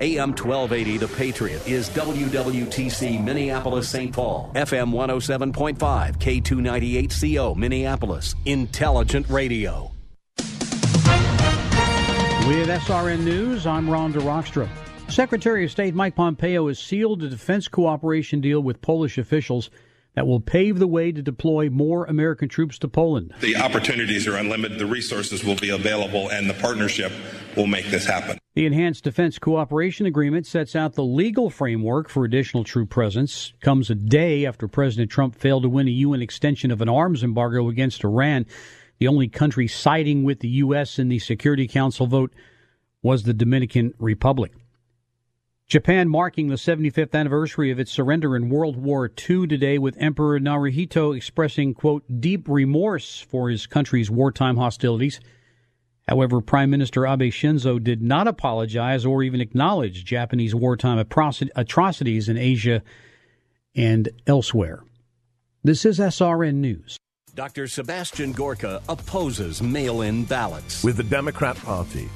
AM 1280 The Patriot is WWTC Minneapolis St. Paul, FM 107.5, K298CO Minneapolis, Intelligent Radio. With SRN News, I'm Rhonda Rockstrom. Secretary of State Mike Pompeo has sealed a defense cooperation deal with Polish officials that will pave the way to deploy more American troops to Poland. The opportunities are unlimited, the resources will be available, and the partnership will make this happen. The Enhanced Defense Cooperation Agreement sets out the legal framework for additional troop presence. Comes a day after President Trump failed to win a UN extension of an arms embargo against Iran. The only country siding with the U.S. in the Security Council vote was the Dominican Republic. Japan marking the 75th anniversary of its surrender in World War II today, with Emperor Naruhito expressing, quote, deep remorse for his country's wartime hostilities. However, Prime Minister Abe Shinzo did not apologize or even acknowledge Japanese wartime atrocities in Asia and elsewhere. This is SRN News. Dr. Sebastian Gorka opposes mail in ballots. With the Democrat Party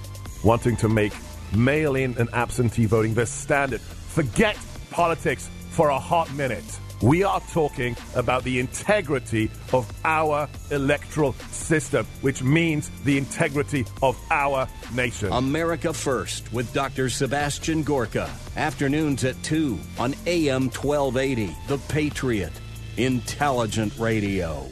wanting to make mail in and absentee voting the standard. Forget politics for a hot minute. We are talking about the integrity of our electoral system, which means the integrity of our nation. America First with Dr. Sebastian Gorka. Afternoons at 2 on AM 1280. The Patriot. Intelligent Radio.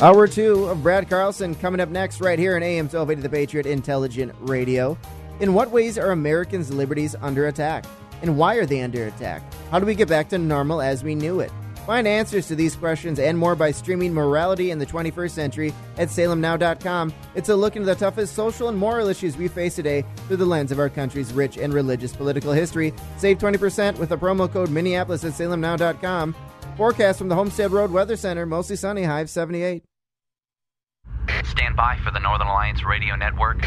Hour two of Brad Carlson coming up next, right here on AM 1280, The Patriot Intelligent Radio. In what ways are Americans' liberties under attack? And why are they under attack? How do we get back to normal as we knew it? Find answers to these questions and more by streaming Morality in the 21st Century at salemnow.com. It's a look into the toughest social and moral issues we face today through the lens of our country's rich and religious political history. Save 20% with the promo code Minneapolis at salemnow.com. Forecast from the Homestead Road Weather Center, mostly sunny, high of 78. Stand by for the Northern Alliance Radio Network.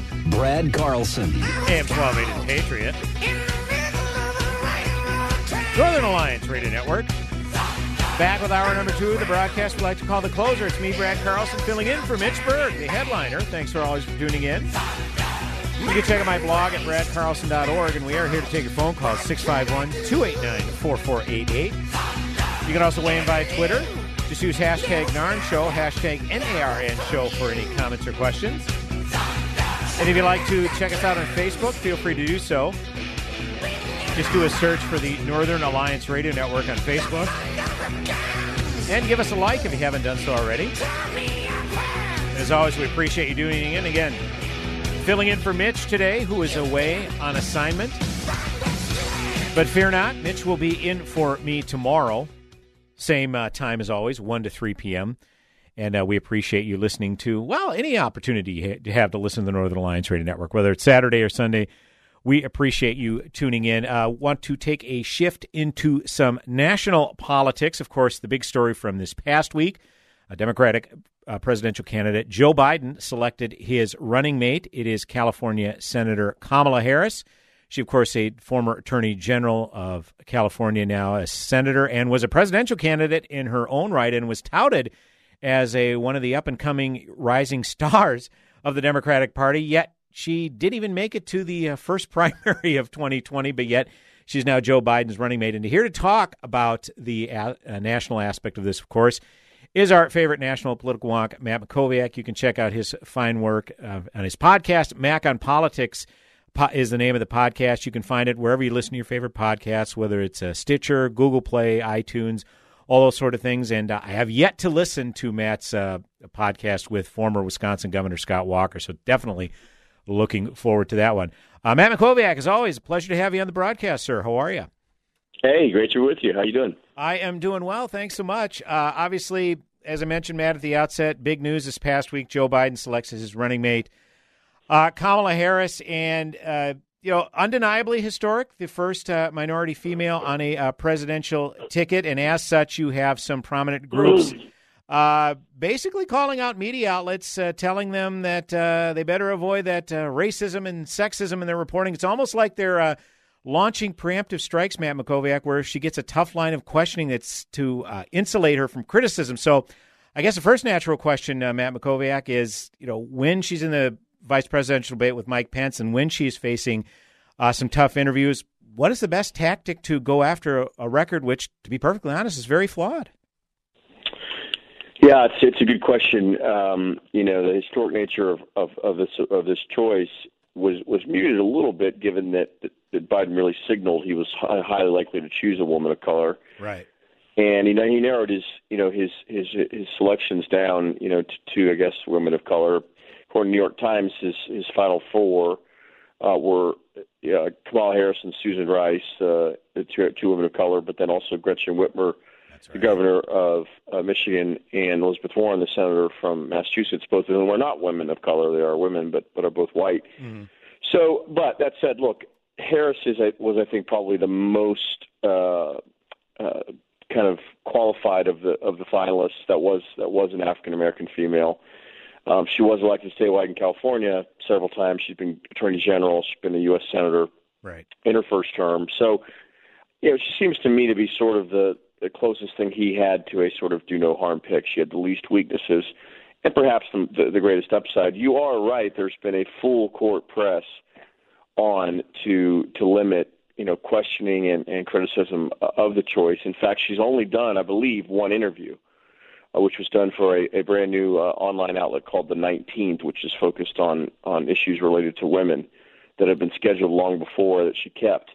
Brad Carlson. AM 1280 The Patriot. Northern Alliance Radio Network. Back with hour number two of the broadcast we like to call the closer. It's me, Brad Carlson, filling in for Mitch Berg, the headliner. Thanks for always tuning in. You can check out my blog at bradcarlson.org, and we are here to take your phone calls 651 289 4488. You can also weigh in via Twitter. Just use hashtag NARN Show, hashtag NARN Show for any comments or questions. And if you'd like to check us out on Facebook, feel free to do so. Just do a search for the Northern Alliance Radio Network on Facebook. And give us a like if you haven't done so already. As always, we appreciate you doing in. Again, filling in for Mitch today, who is away on assignment. But fear not, Mitch will be in for me tomorrow. Same uh, time as always, 1 to 3 p.m. And uh, we appreciate you listening to, well, any opportunity you have to listen to the Northern Alliance Radio Network, whether it's Saturday or Sunday. We appreciate you tuning in. Uh, want to take a shift into some national politics. Of course, the big story from this past week a Democratic uh, presidential candidate, Joe Biden, selected his running mate. It is California Senator Kamala Harris. She, of course, a former Attorney General of California, now a senator, and was a presidential candidate in her own right, and was touted as a one of the up and coming rising stars of the Democratic Party. Yet she didn't even make it to the uh, first primary of 2020, but yet she's now Joe Biden's running mate. And here to talk about the uh, national aspect of this, of course, is our favorite national political wonk, Matt Mackowiak. You can check out his fine work uh, on his podcast, Mac on Politics is the name of the podcast. You can find it wherever you listen to your favorite podcasts, whether it's a Stitcher, Google Play, iTunes, all those sort of things. And uh, I have yet to listen to Matt's uh, podcast with former Wisconsin Governor Scott Walker, so definitely looking forward to that one. Uh, Matt Mackowiak, as always, a pleasure to have you on the broadcast, sir. How are you? Hey, great to be with you. How you doing? I am doing well. Thanks so much. Uh, obviously, as I mentioned, Matt, at the outset, big news this past week. Joe Biden selects as his running mate uh, Kamala Harris, and uh, you know, undeniably historic, the first uh, minority female on a uh, presidential ticket, and as such, you have some prominent groups. Uh, basically, calling out media outlets, uh, telling them that they better avoid that racism and sexism in their reporting. It's almost like they're launching preemptive strikes, Matt Mackowiak, where she gets a tough line of questioning that's to insulate her from criticism. So, I guess the first natural question, Matt Mackowiak, is you know when she's in the vice presidential debate with Mike Pence and when she's facing uh, some tough interviews, what is the best tactic to go after a, a, record which, to be perfectly honest, is very flawed? Yeah, it's it's a good question. Um, you know, the historic nature of, of, of this of this choice was was muted a little bit, given that, that, that Biden really signaled he was highly likely to choose a woman of color. Right. And you know he narrowed his you know his his his selections down you know to, to I guess women of color according to New York Times, his his final four uh, were uh, Kamala Harris and Susan Rice, uh, the two, two women of color, but then also Gretchen Whitmer, right. the governor of uh, Michigan, and Elizabeth Warren, the senator from Massachusetts. Both of them are not women of color; they are women, but but are both white. Mm-hmm. So, but that said, look, Harris is was I think probably the most uh, uh, kind of qualified of the of the finalists that was that was an African American female. Um, she was elected statewide in California several times. She's been attorney general. She's been a U.S. senator right. in her first term. So, you know, she seems to me to be sort of the, the closest thing he had to a sort of do no harm pick. She had the least weaknesses and perhaps the, the, the greatest upside. You are right. There's been a full court press on to to limit you know questioning and, and criticism of the choice. In fact, she's only done, I believe, one interview which was done for a, a brand new uh, online outlet called the 19th, which is focused on on issues related to women that have been scheduled long before that she kept.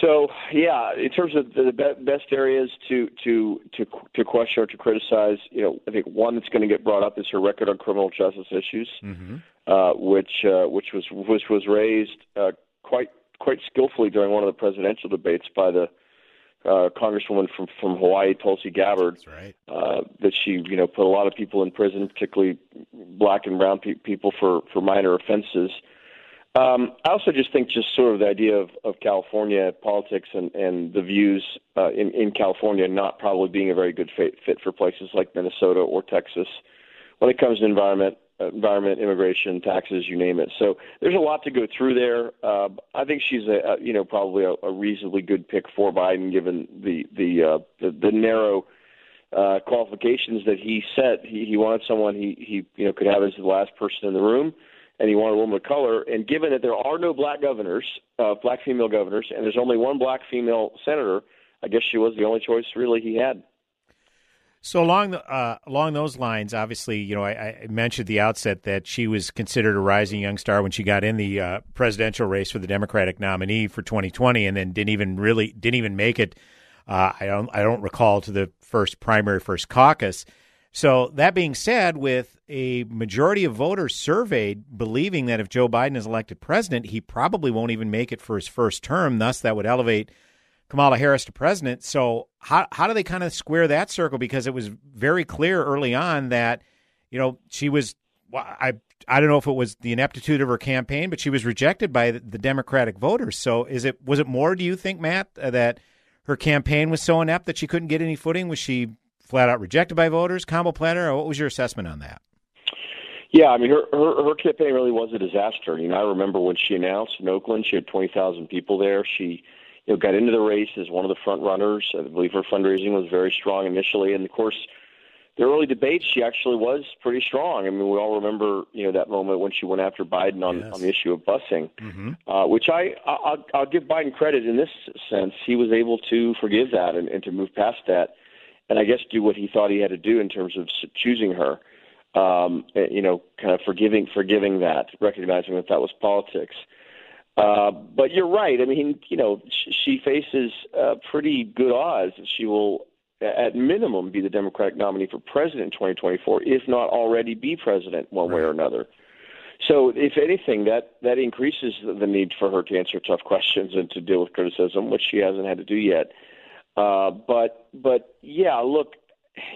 So yeah, in terms of the best areas to to to to question or to criticize, you know, I think one that's going to get brought up is her record on criminal justice issues, mm-hmm. uh, which uh, which was which was raised uh, quite quite skillfully during one of the presidential debates by the uh, congresswoman from from Hawaii, Tulsi Gabbard, right. uh, that she you know put a lot of people in prison, particularly black and brown pe- people for for minor offenses. Um, I also just think just sort of the idea of, of California politics and, and the views uh, in, in California not probably being a very good fit, fit for places like Minnesota or Texas when it comes to environment environment, immigration, taxes, you name it. So there's a lot to go through there. Uh, I think she's a, a you know probably a, a reasonably good pick for Biden given the the uh, the, the narrow uh, qualifications that he set. He, he wanted someone he he you know could have as the last person in the room. And he wanted a woman of color. And given that there are no black governors, uh, black female governors, and there's only one black female senator, I guess she was the only choice really he had. So along the, uh, along those lines, obviously, you know, I, I, mentioned at the outset that she was considered a rising young star when she got in the uh, presidential race for the Democratic nominee for 2020, and then didn't even really didn't even make it. Uh, I don't I don't recall to the first primary, first caucus. So that being said, with a majority of voters surveyed believing that if Joe Biden is elected president, he probably won't even make it for his first term. Thus, that would elevate Kamala Harris to president. So how how do they kind of square that circle? Because it was very clear early on that you know she was I I don't know if it was the ineptitude of her campaign, but she was rejected by the, Democratic voters. So is it was it more? Do you think Matt uh, that her campaign was so inept that she couldn't get any footing? Was she flat out rejected by voters? Combo planner, what was your assessment on that? Yeah, I mean, her, her her campaign really was a disaster. You know, I remember when she announced in Oakland, she had twenty thousand people there. She you know, got into the race as one of the front runners. I believe her fundraising was very strong initially, and of course, the early debates she actually was pretty strong. I mean, we all remember you know that moment when she went after Biden on yes. on the issue of busing, mm-hmm. uh, which I I'll, I'll give Biden credit in this sense. He was able to forgive that and, and to move past that, and I guess do what he thought he had to do in terms of choosing her. Um, eh, you know, kind of forgiving forgiving that, recognizing that that was politics. Uh, but you're right. I mean, you know, she faces uh, pretty good odds that she will, at minimum, be the Democratic nominee for president in 2024, if not already be president one way or another. So, if anything, that that increases the need for her to answer tough questions and to deal with criticism, which she hasn't had to do yet. Uh, but, but yeah, look,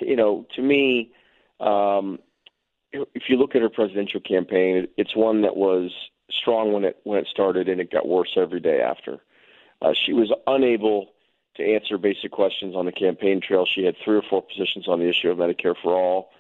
you know, to me, um, if you look at her presidential campaign, it's one that was strong when it when it started, and it got worse every day after. Uh, she was unable to answer basic questions on the campaign trail. She had three or four positions on the issue of Medicare for all.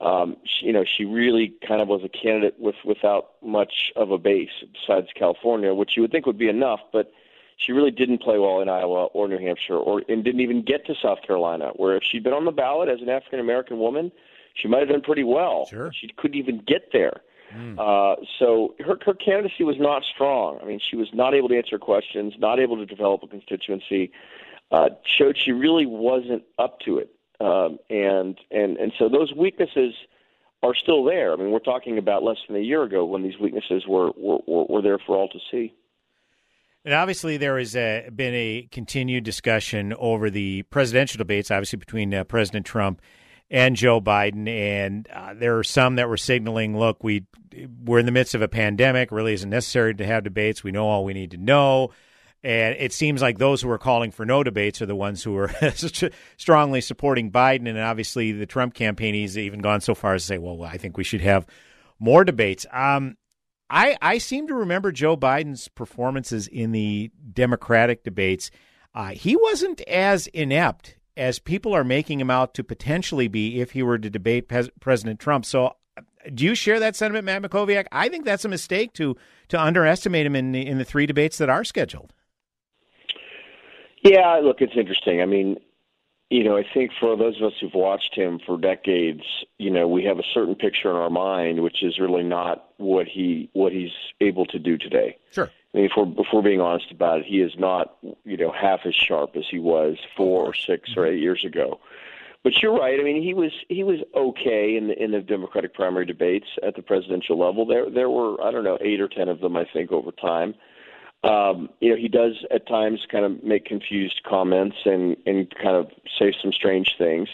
Um, she, you know, she really kind of was a candidate with without much of a base besides California, which you would think would be enough, but she really didn't play well in Iowa or New Hampshire, or and didn't even get to South Carolina, where if she'd been on the ballot as an African American woman, she might have done pretty well. Sure. She couldn't even get there. Hmm. Uh, so her, her candidacy was not strong. I mean, she was not able to answer questions, not able to develop a constituency. Uh, showed she really wasn't up to it, um, and and and so those weaknesses are still there. I mean, we're talking about less than a year ago when these weaknesses were were, were, were there for all to see. And obviously, there has uh, been a continued discussion over the presidential debates, obviously between uh, President Trump and Joe Biden. And uh, there are some that were signaling, "Look, we we're in the midst of a pandemic. Really isn't necessary to have debates. We know all we need to know." And it seems like those who are calling for no debates are the ones who are strongly supporting Biden. And obviously, the Trump campaign has even gone so far as to say, "Well, I think we should have more debates." Um, I, I seem to remember Joe Biden's performances in the Democratic debates. Uh, he wasn't as inept as people are making him out to potentially be if he were to debate President Trump. So, uh, do you share that sentiment, Matt Mackowiak? I think that's a mistake to to underestimate him in the, in the three debates that are scheduled. Yeah, look, it's interesting. I mean, you know, I think for those of us who've watched him for decades, you know, we have a certain picture in our mind, which is really not what he what he's able to do today. Sure. I mean, if we're, if we're being honest about it, he is not, you know, half as sharp as he was four or 6 or mm-hmm. eight years ago. But you're right. I mean, he was he was okay in the in the Democratic primary debates at the presidential level. There there were I don't know eight or ten of them I think over time. Um, you know, he does at times kind of make confused comments and and kind of say some strange things,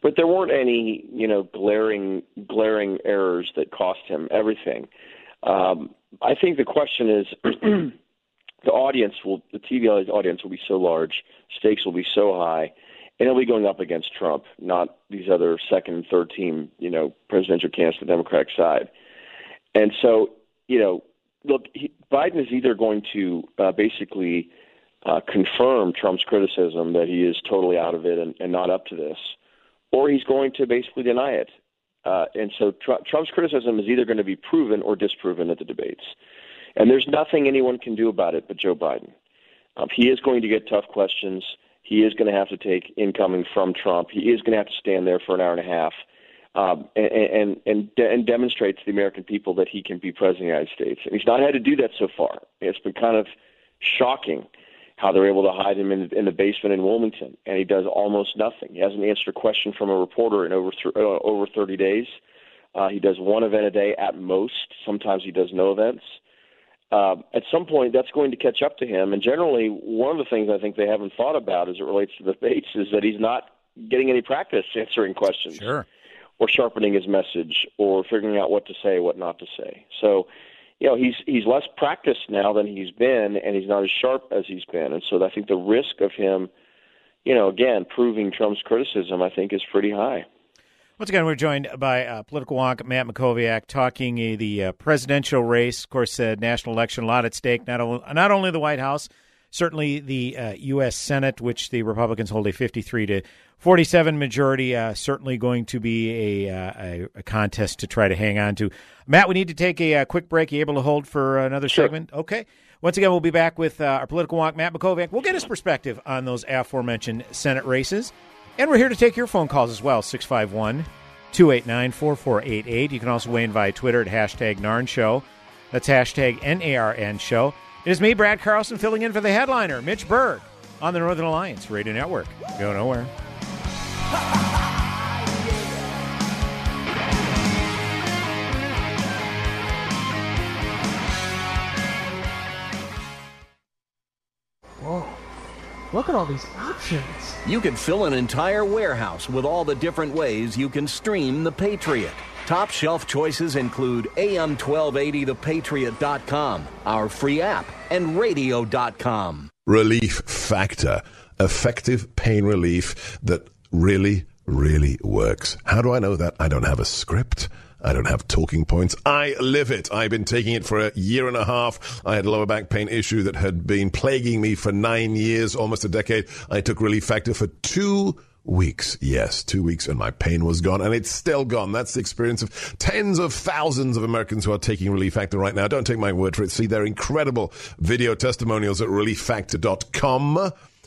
but there weren't any you know glaring glaring errors that cost him everything. Um, I think the question is. The audience will, the TV audience will be so large, stakes will be so high, and he'll be going up against Trump, not these other second and third team, you know, presidential candidates on the Democratic side. And so, you know, look, he, Biden is either going to uh, basically uh, confirm Trump's criticism that he is totally out of it and, and not up to this, or he's going to basically deny it. Uh, and so Tr- Trump's criticism is either going to be proven or disproven at the debates. And there's nothing anyone can do about it but Joe Biden. Um, he is going to get tough questions. He is going to have to take incoming from Trump. He is going to have to stand there for an hour and a half um, and, and and demonstrate to the American people that he can be president of the United States. And he's not had to do that so far. It's been kind of shocking how they're able to hide him in, in the basement in Wilmington, and he does almost nothing. He hasn't answered a question from a reporter in over th- uh, over 30 days. Uh, he does one event a day at most. Sometimes he does no events. Uh, at some point, that's going to catch up to him. And generally, one of the things I think they haven't thought about as it relates to the debates is that he's not getting any practice answering questions. Sure or sharpening his message or figuring out what to say, what not to say. So, you know, he's he's less practiced now than he's been, and he's not as sharp as he's been. And so, I think the risk of him, you know, again proving Trump's criticism, I think, is pretty high. Once again, we're joined by uh, political wonk Matt Mackowiak talking uh, the uh, presidential race. Of course, uh, national election, a lot at stake. Not, o- not only the White House, certainly the U.S. Uh, Senate, which the Republicans hold a 53 to 47 majority. Uh, certainly going to be a, uh, a, a contest to try to hang on to. Matt, we need to take a, a quick break. Are you able to hold for another sure. segment? Okay. Once again, we'll be back with uh, our political wonk, Matt Mackowiak. We'll get his perspective on those aforementioned Senate races. And we're here to take your phone calls as well, 651 289 4488. You can also weigh in via Twitter at hashtag NARN Show. That's hashtag NARN Show. It is me, Brad Carlson, filling in for the headliner, Mitch Berg, on the Northern Alliance Radio Network. Go nowhere. Whoa. Look at all these options. You can fill an entire warehouse with all the different ways you can stream The Patriot. Top shelf choices include AM1280thepatriot.com, our free app, and radio.com. Relief Factor. Effective pain relief that really, really works. How do I know that? I don't have a script. I don't have talking points. I live it. I've been taking it for a year and a half. I had a lower back pain issue that had been plaguing me for nine years, almost a decade. I took Relief Factor for two weeks. Yes, two weeks and my pain was gone and it's still gone. That's the experience of tens of thousands of Americans who are taking Relief Factor right now. Don't take my word for it. See their incredible video testimonials at relieffactor.com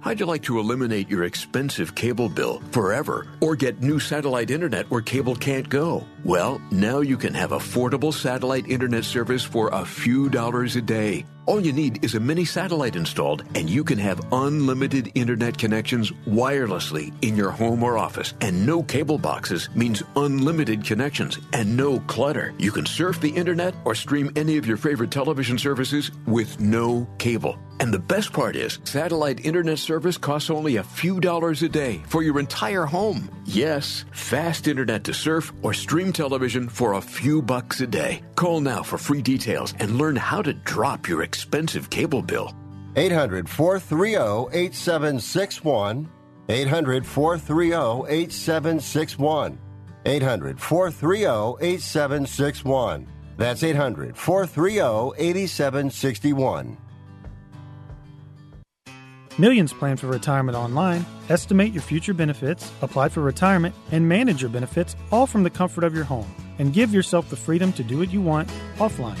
How'd you like to eliminate your expensive cable bill forever or get new satellite internet where cable can't go? Well, now you can have affordable satellite internet service for a few dollars a day. All you need is a mini satellite installed, and you can have unlimited internet connections wirelessly in your home or office. And no cable boxes means unlimited connections and no clutter. You can surf the internet or stream any of your favorite television services with no cable. And the best part is, satellite internet service costs only a few dollars a day for your entire home. Yes, fast internet to surf or stream television for a few bucks a day. Call now for free details and learn how to drop your expensive cable bill. 800 430 8761. 800 430 8761. 800 430 8761. That's 800 430 8761. Millions plan for retirement online. Estimate your future benefits, apply for retirement, and manage your benefits all from the comfort of your home. And give yourself the freedom to do what you want offline.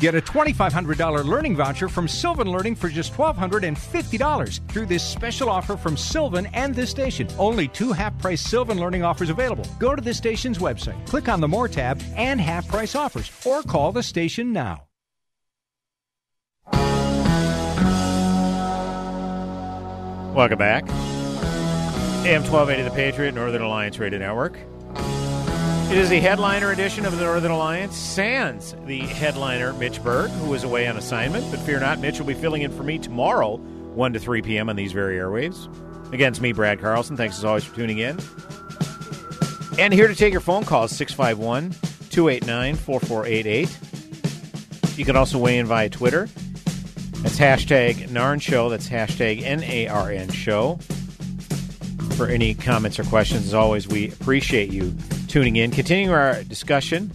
Get a $2,500 learning voucher from Sylvan Learning for just $1,250 through this special offer from Sylvan and this station. Only two half price Sylvan Learning offers available. Go to the station's website, click on the More tab, and half price offers, or call the station now. Welcome back. AM 1280 The Patriot, Northern Alliance Radio Network. It is the headliner edition of the Northern Alliance. Sans the headliner, Mitch Berg, who is away on assignment. But fear not, Mitch will be filling in for me tomorrow, 1 to 3 p.m. on these very airwaves. Against me, Brad Carlson. Thanks as always for tuning in. And here to take your phone calls, 651 289 4488. You can also weigh in via Twitter. That's hashtag NARN Show. That's hashtag N A R N Show. For any comments or questions, as always, we appreciate you tuning in. Continuing our discussion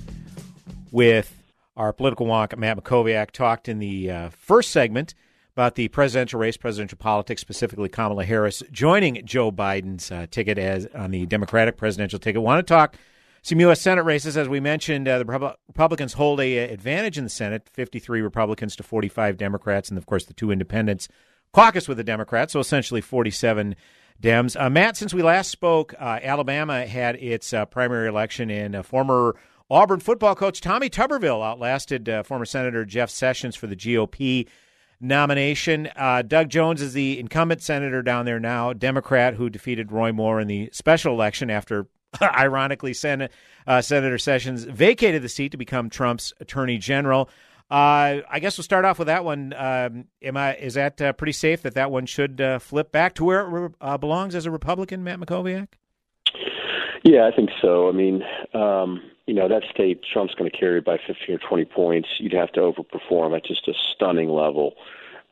with our political wonk, Matt Mackowiak, talked in the uh, first segment about the presidential race, presidential politics, specifically Kamala Harris joining Joe Biden's uh, ticket as on the Democratic presidential ticket. Want to talk some U.S. Senate races, as we mentioned. Uh, the Republicans hold a, a advantage in the Senate: fifty-three Republicans to forty-five Democrats, and of course the two independents caucus with the Democrats, so essentially forty-seven Dems. Uh, Matt, since we last spoke, uh, Alabama had its uh, primary election, and uh, former Auburn football coach Tommy Tuberville outlasted uh, former Senator Jeff Sessions for the GOP nomination. Uh, Doug Jones is the incumbent senator down there now, Democrat who defeated Roy Moore in the special election after, ironically, Sen- Senator Sessions vacated the seat to become Trump's attorney general. Uh, I guess we'll start off with that one. Um, am I is that uh, pretty safe that that one should uh, flip back to where it uh, belongs as a Republican, Matt Mackowiak? Yeah, I think so. I mean, um, you know, that state Trump's going to carry by 15 or 20 points. You'd have to overperform at just a stunning level.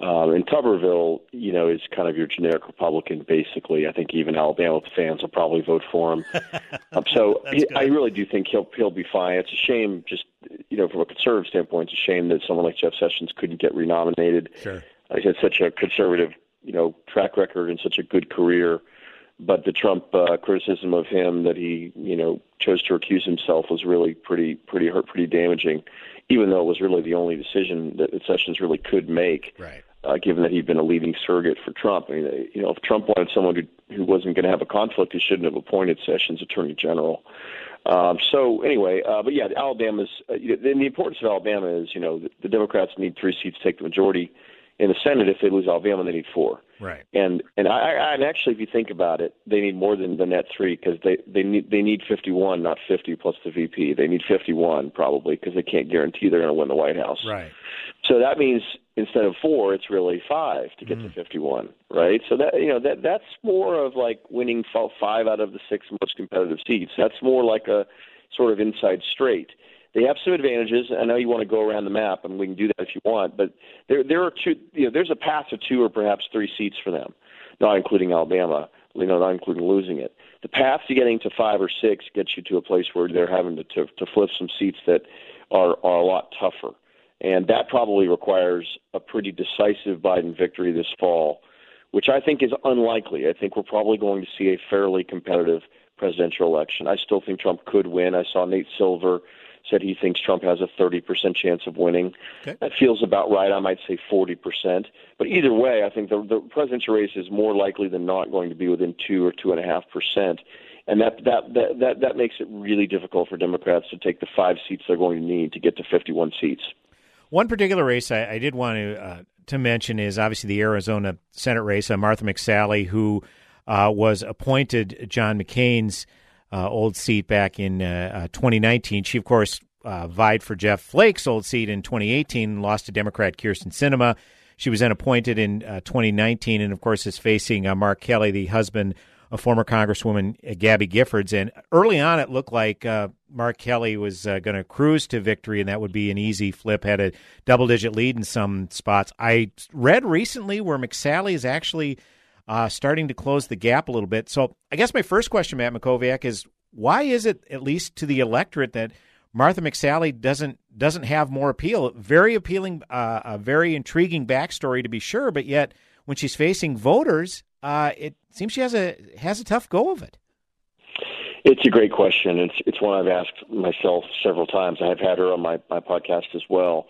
Um, and Tuberville, you know, is kind of your generic Republican, basically. I think even Alabama fans will probably vote for him. um, so he, I really do think he'll he'll be fine. It's a shame, just you know, from a conservative standpoint, it's a shame that someone like Jeff Sessions couldn't get renominated. Sure. Uh, he's had such a conservative, you know, track record and such a good career. But the Trump uh, criticism of him that he, you know, chose to recuse himself was really pretty, pretty hurt, pretty damaging. Even though it was really the only decision that Sessions really could make. Right uh, given that he'd been a leading surrogate for Trump. I mean, you know, if Trump wanted someone who, who wasn't going to have a conflict, he shouldn't have appointed Sessions Attorney General. Um, so anyway, uh, but yeah, Alabama's. Uh, the, the importance of Alabama is, you know, the, the Democrats need three seats to take the majority in the Senate. If they lose Alabama, they need four. Right. And and I, I and actually, if you think about it, they need more than the net three because they they need they need 51, not 50 plus the VP. They need 51 probably because they can't guarantee they're going to win the White House. Right. So that means instead of four, it's really five to get Mm. to 51, right? So that you know that that's more of like winning five out of the six most competitive seats. That's more like a sort of inside straight. They have some advantages. I know you want to go around the map, and we can do that if you want. But there there are two. You know, there's a path to two or perhaps three seats for them, not including Alabama. You know, not including losing it. The path to getting to five or six gets you to a place where they're having to to, to flip some seats that are are a lot tougher. And that probably requires a pretty decisive Biden victory this fall, which I think is unlikely. I think we're probably going to see a fairly competitive presidential election. I still think Trump could win. I saw Nate Silver said he thinks Trump has a 30% chance of winning. Okay. That feels about right. I might say 40%. But either way, I think the, the presidential race is more likely than not going to be within 2 or 2.5%. And that, that, that, that, that makes it really difficult for Democrats to take the five seats they're going to need to get to 51 seats. One particular race I, I did want to uh, to mention is obviously the Arizona Senate race. Uh, Martha McSally, who uh, was appointed John McCain's uh, old seat back in uh, uh, 2019. She, of course, uh, vied for Jeff Flake's old seat in 2018 and lost to Democrat Kyrsten Sinema. She was then appointed in 2019 and, of course, is facing Mark Kelly, the husband of former Congresswoman Gabby Giffords. And early on, it looked like uh, Mark Kelly was uh, going to cruise to victory, and that would be an easy flip. Had a double digit lead in some spots. I read recently where McSally is actually uh, starting to close the gap a little bit. So I guess my first question, Matt Mackowiak, is why is it, at least to the electorate, that Martha McSally doesn't doesn't have more appeal? Very appealing, uh, a very intriguing backstory to be sure, but yet when she's facing voters, uh, it seems she has a has a tough go of it. It's a great question. It's it's one I've asked myself several times. I've had her on my my podcast as well.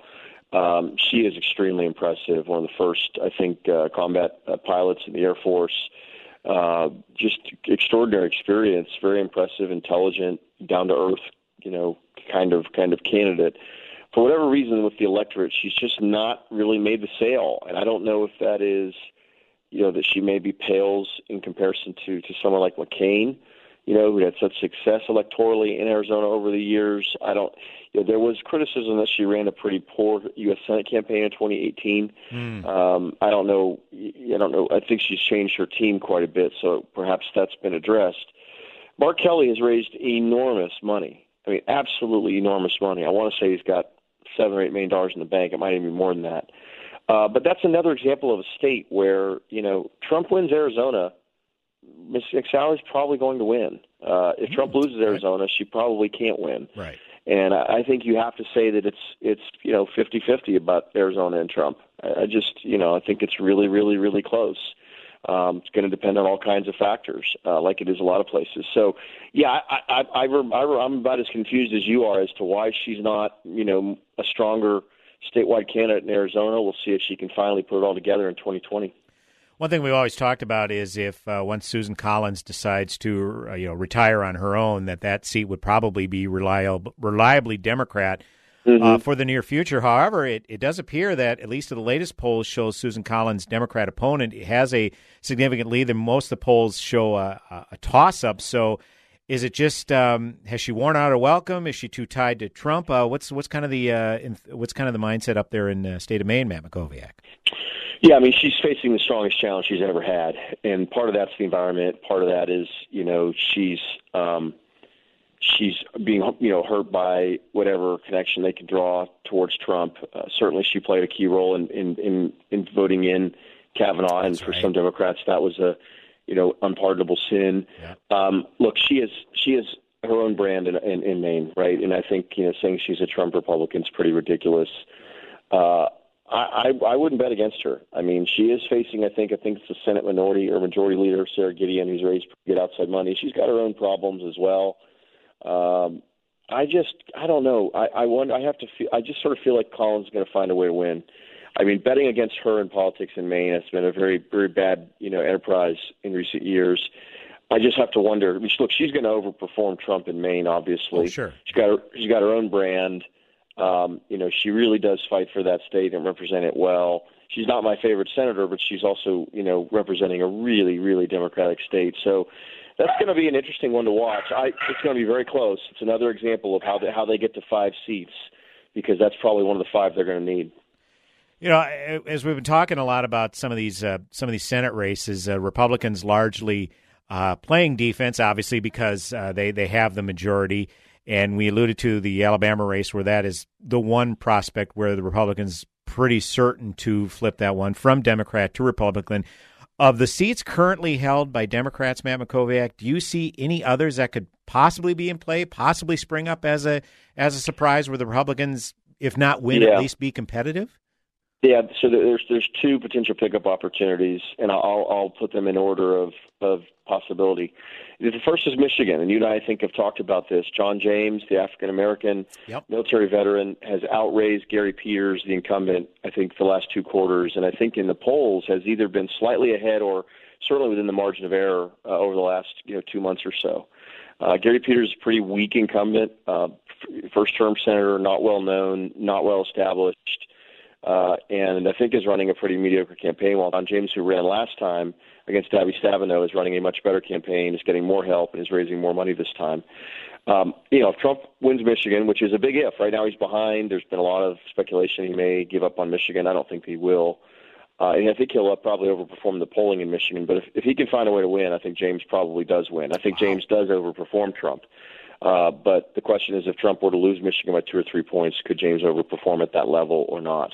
Um, she is extremely impressive. One of the first, I think, uh, combat uh, pilots in the Air Force. Uh, just extraordinary experience. Very impressive, intelligent, down to earth. You know, kind of kind of candidate. For whatever reason, with the electorate, she's just not really made the sale, and I don't know if that is, you know, that she maybe pales in comparison to to someone like McCain you know, who had such success electorally in Arizona over the years. I don't, you know, there was criticism that she ran a pretty poor U.S. Senate campaign in 2018. Mm. Um, I don't know, I don't know. I think she's changed her team quite a bit, so perhaps that's been addressed. Mark Kelly has raised enormous money. I mean, absolutely enormous money. I want to say he's got seven or eight million dollars in the bank. It might even be more than that. Uh, but that's another example of a state where you know Trump wins Arizona Miss McSally's probably going to win. Uh, if Trump loses Arizona, she probably can't win. Right. And I, I think you have to say that it's it's you know fifty fifty about Arizona and Trump. I, I just you know I think it's really really really close. Um, it's going to depend on all kinds of factors, uh, like it is a lot of places. So, yeah, I, I, I, I, I'm about as confused as you are as to why she's not, you know, a stronger statewide candidate in Arizona. We'll see if she can finally put it all together in 2020. One thing we've always talked about is if uh, once Susan Collins decides to uh, you know retire on her own, that that seat would probably be reliable, reliably Democrat Mm-hmm. uh, for the near future. However, it, it does appear that at least the latest polls shows Susan Collins' Democrat opponent has a significant lead, and most of the polls show a, a, toss up. So. Is it just um, has she worn out her welcome? Is she too tied to Trump? Uh, what's what's kind of the uh, in, what's kind of the mindset up there in the state of Maine, Matt Mackowiak? Yeah, I mean, she's facing the strongest challenge she's ever had, and part of that's the environment. Part of that is, you know, she's um, she's being, you know, hurt by whatever connection they can draw towards Trump. Uh, certainly, she played a key role in in in, in voting in Kavanaugh, and for some Democrats, that was a, you know, unpardonable sin. Um, look, she is she is her own brand in, in in Maine, right? And I think you know, saying she's a Trump Republican is pretty ridiculous. Uh, I, I I wouldn't bet against her. I mean, she is facing, I think, I think it's the Senate minority or majority leader Sara Gideon, who's raised good outside money. She's got her own problems as well. Um, I just, I don't know. I, I wonder. I have to feel. I just sort of feel like Collins is going to find a way to win. I mean, betting against her in politics in Maine has been a very, very bad, you know, enterprise in recent years. I just have to wonder. I mean, look, she's going to overperform Trump in Maine. Obviously, Oh, sure. She's got her, she's got her own brand. Um, you know, she really does fight for that state and represent it well. She's not my favorite senator, but she's also, you know, representing a really, really Democratic state. So that's going to be an interesting one to watch. I, it's going to be very close. It's another example of how they, how they get to five seats, because that's probably one of the five they're going to need. You know, as we've been talking a lot about some of these uh, some of these Senate races, uh, Republicans largely uh, playing defense, obviously because uh, they they have the majority, and we alluded to the Alabama race where that is the one prospect where the Republicans pretty certain to flip that one from Democrat to Republican. Of the seats currently held by Democrats, Matt Mackowiak, do you see any others that could possibly be in play, possibly spring up as a as a surprise where the Republicans, if not win, Yeah. at least be competitive? Yeah, so there's there's two potential pickup opportunities, and I'll I'll put them in order of of possibility. The first is Michigan, and you and I, I think have talked about this. John James, the African American Yep. military veteran, has outraised Gary Peters, the incumbent. I think the last two quarters, and I think in the polls has either been slightly ahead or certainly within the margin of error uh, over the last you know two months or so. Uh, Gary Peters is a pretty weak incumbent, uh, f- first term senator, not well known, not well established uh, and I think is running a pretty mediocre campaign. While John James, who ran last time against Debbie Stabenow, is running a much better campaign, is getting more help, and is raising more money this time. Um, you know, if Trump wins Michigan, which is a big if, right now he's behind. There's been a lot of speculation he may give up on Michigan. I don't think he will. Uh, and I think he'll uh, probably overperform the polling in Michigan. But if, if he can find a way to win, I think James probably does win. I think James does overperform Trump. Uh, but the question is, if Trump were to lose Michigan by two or three points, could James overperform at that level or not?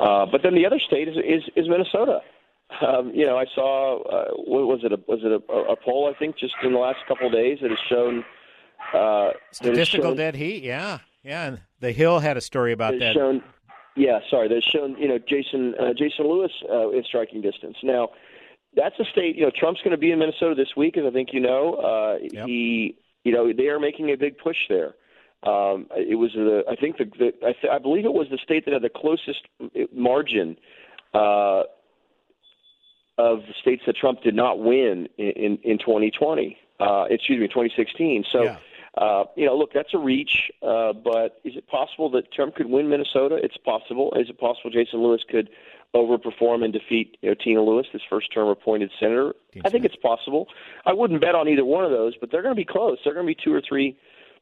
Uh, but then the other state is is, is Minnesota. Um, you know, I saw uh, what was it? A, was it a, a poll? I think just in the last couple of days that has shown uh, Statistical shown- dead heat, yeah, yeah. And the Hill had a story about that. shown, yeah, sorry, they've shown you know Jason uh, Jason Lewis uh, in striking distance. Now, that's a state. You know, Trump's going to be in Minnesota this week, as I think you know. Uh, He, you know, they are making a big push there. Um, it was the, I think the, the I, th- I believe it was the state that had the closest margin uh, of the states that Trump did not win in in, in 2020. Uh, excuse me, 2016. So. Uh, you know, look, that's a reach, uh, but is it possible that Trump could win Minnesota? It's possible. Is it possible Jason Lewis could overperform and defeat you know, Tina Lewis, this first-term appointed senator? I think it's possible. I wouldn't bet on either one of those, but they're going to be close. They're going to be two or three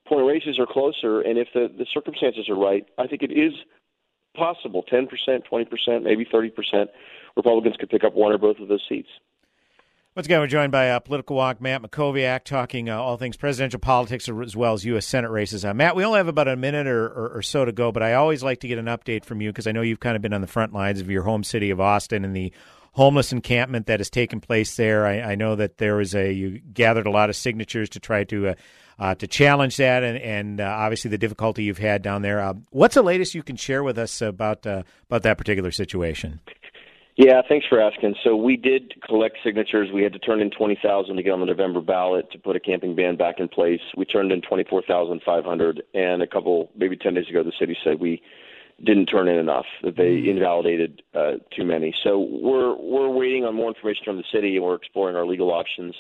point races or closer, and if the, the circumstances are right, I think it is possible. Ten percent, twenty percent, maybe thirty percent. Republicans could pick up one or both of those seats. Once again, we're joined by uh, political walk Matt Mackowiak, talking uh, all things presidential politics as well as U.S. Senate races. Uh, Matt, we only have about a minute or, or, or so to go, but I always like to get an update from you because I know you've kind of been on the front lines of your home city of Austin and the homeless encampment that has taken place there. I, I know that there was a you gathered a lot of signatures to try to. Uh, uh, to challenge that, and, and uh, obviously the difficulty you've had down there. What's the latest you can share with us about about that particular situation? Yeah, thanks for asking. So we did collect signatures. We had to turn in 20,000 to get on the November ballot to put a camping ban back in place. We turned in 24,500, and a couple, maybe 10 days ago, the city said we didn't turn in enough. That they invalidated uh, too many. So we're we're waiting on more information from the city, and we're exploring our legal options.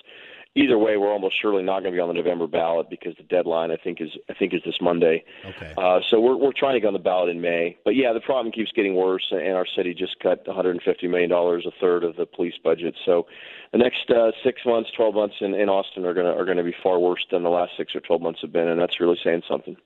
Either way, we're almost surely not going to be on the November ballot because the deadline I think is I think is this Monday. Okay. Uh, so we're we're trying to get on the ballot in May. But yeah, the problem keeps getting worse, and our city just cut 150 million dollars, a third of the police budget. So the next uh, six months, 12 months in, in Austin are gonna are gonna be far worse than the last six or 12 months have been, and that's really saying something.